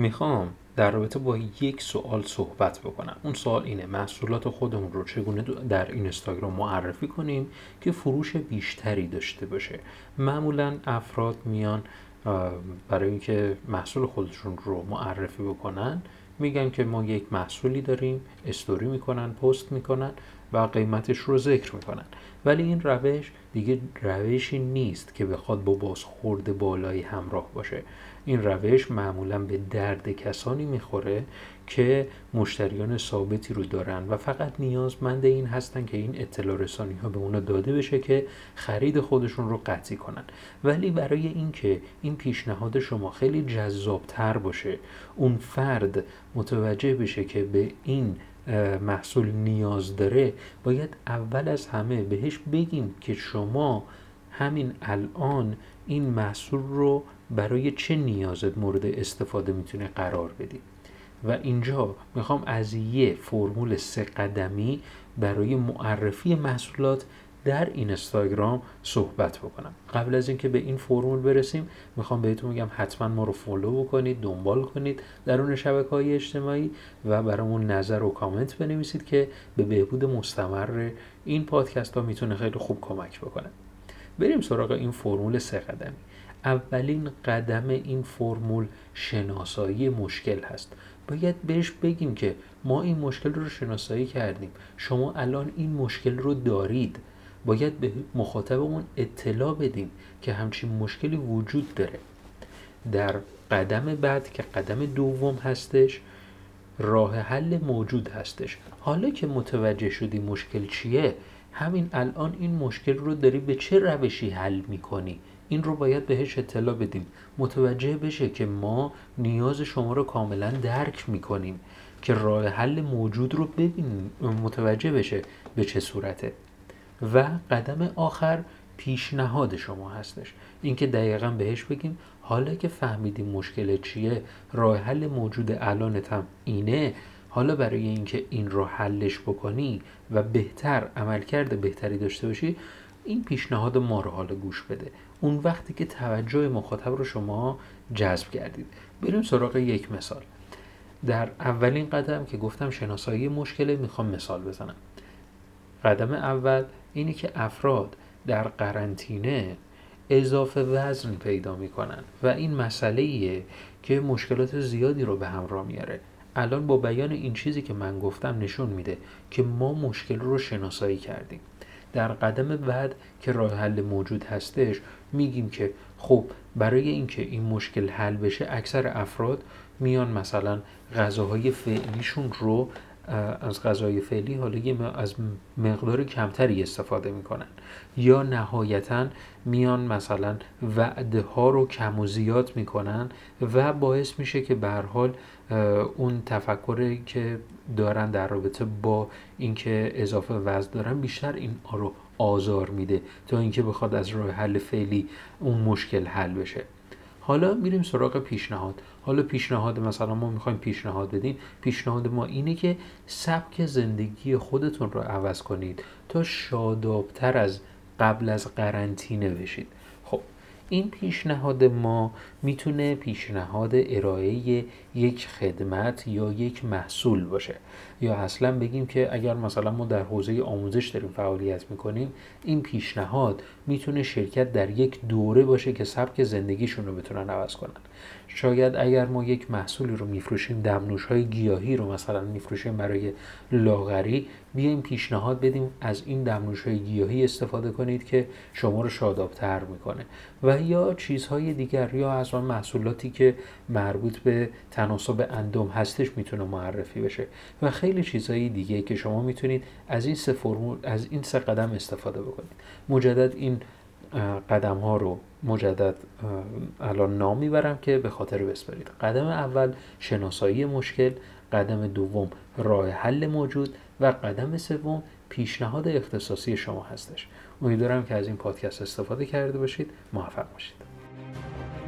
می‌خوام در رابطه با یک سوال صحبت بکنم. اون سوال اینه محصولات خودمون رو چگونه در اینستاگرام معرفی کنیم که فروش بیشتری داشته باشه؟ معمولا افراد میان برای اینکه محصول خودشون رو معرفی بکنن میگن که ما یک محصولی داریم استوری می‌کنن پست می‌کنن. و قیمتش رو ذکر می‌کنن. ولی این روش دیگه روشی نیست که بخواد با بازخورد بالایی همراه باشه. این روش معمولا به درد کسانی می‌خوره که مشتریان ثابتی رو دارن و فقط نیازمند این هستن که این اطلاع رسانی ها به اونا داده بشه که خرید خودشون رو قطعی کنن. ولی برای اینکه این پیشنهاد شما خیلی جذابتر باشه اون فرد متوجه بشه که به این محصول نیاز داره باید اول از همه بهش بگیم که شما همین الان این محصول رو برای چه نیازت مورد استفاده می‌تونه قرار بدی؟ و اینجا می‌خوام از یه فرمول سه قدمی برای معرفی محصولات در اینستاگرام صحبت بکنم. قبل از اینکه به این فرمول برسیم می‌خوام بهتون بگم حتما ما رو فالو بکنید دنبال کنید در اون شبکه های اجتماعی و برامون نظر و کامنت بنویسید که به بهبود مستمر این پادکست ها می‌تونه خیلی خوب کمک بکنه. بریم سراغ این فرمول سه قدمی. اولین قدم این فرمول شناسایی مشکل هست. باید بهش بگیم که ما این مشکل رو شناسایی کردیم. شما الان این مشکل رو دارید. باید به مخاطبمون اطلاع بدیم که همچین مشکلی وجود داره. در قدم بعد که قدم دوم هستش راه حل موجود هستش. حالا که متوجه شدی مشکل چیه همین الان این مشکل رو داری به چه روشی حل می‌کنی؟ این رو باید بهش اطلاع بدیم. متوجه بشه که ما نیاز شما رو کاملا درک می‌کنیم که راه حل موجود رو ببینیم. متوجه بشه به چه صورته. و قدم آخر پیشنهاد شما هستش. اینکه دقیقا بهش بگیم حالا که فهمیدیم مشکل چیه راه حل موجود الانت هم اینه حالا برای اینکه این رو حلش بکنی و بهتر عملکرد بهتری داشته باشی این پیشنهاد ما رو حالا گوش بده. اون وقتی که توجه مخاطب رو شما جذب کردید. بریم سراغ یک مثال. در اولین قدم که گفتم شناسایی مشکله می‌خوام مثال بزنم. قدم اول اینه که افراد در قرنطینه اضافه وزن پیدا می‌کنن و این مسئله ایه که مشکلات زیادی رو به همراه میاره. الان با بیان این چیزی که من گفتم نشون میده که ما مشکل رو شناسایی کردیم. در قدم بعد که راه حل موجود هستش میگیم که خب برای اینکه این مشکل حل بشه اکثر افراد میان مثلا غذاهای فعلیشون رو از غذای فعلی حالا از مقدار کمتری استفاده می‌کنن. یا نهایتا میان مثلا وعده ها رو کم و زیاد می‌کنن و باعث میشه که به حال اون تفکری که دارن در رابطه با اینکه اضافه وزن دارن بیشتر این رو آزار میده تا اینکه بخواد از راه حل فعلی اون مشکل حل بشه. حالا میریم سراغ پیشنهاد. حالا پیشنهاد مثلا ما می‌خوایم پیشنهاد بدیم. پیشنهاد ما اینه که سبک زندگی خودتون رو عوض کنید تا شادابتر از قبل از قرنطینه بشید. خب این پیشنهاد ما می‌تونه پیشنهاد ارائه یک خدمت یا یک محصول باشه. یا اصلا بگیم که اگر مثلا ما در حوزه آموزش داریم فعالیت می‌کنیم این پیشنهاد می‌تونه شرکت در یک دوره باشه که سبک زندگیشون رو بتونن عوض کنن. شاید اگر ما یک محصولی رو میفروشیم دمنوش های گیاهی رو مثلا میفروشیم برای لاغری بیایم پیشنهاد بدیم از این دمنوش های گیاهی استفاده کنید که شما رو شادابتر می‌کنه. و یا چیزهای دیگر یا از آن محصولاتی که مربوط به تناسب اندام هستش می‌تونه معرفی بشه. و خیلی چیزهای دیگه که شما می‌تونید از این سه فرمول از این سه قدم استفاده بکنید. مجدد این قدم ها رو مجدد الان نام می‌برم که به خاطر بسپرید قدم اول شناسایی مشکل. قدم دوم راه حل موجود. و قدم سوم پیشنهاد اختصاصی شما هستش. امیدوارم که از این پادکست استفاده کرده باشید. موفق باشید.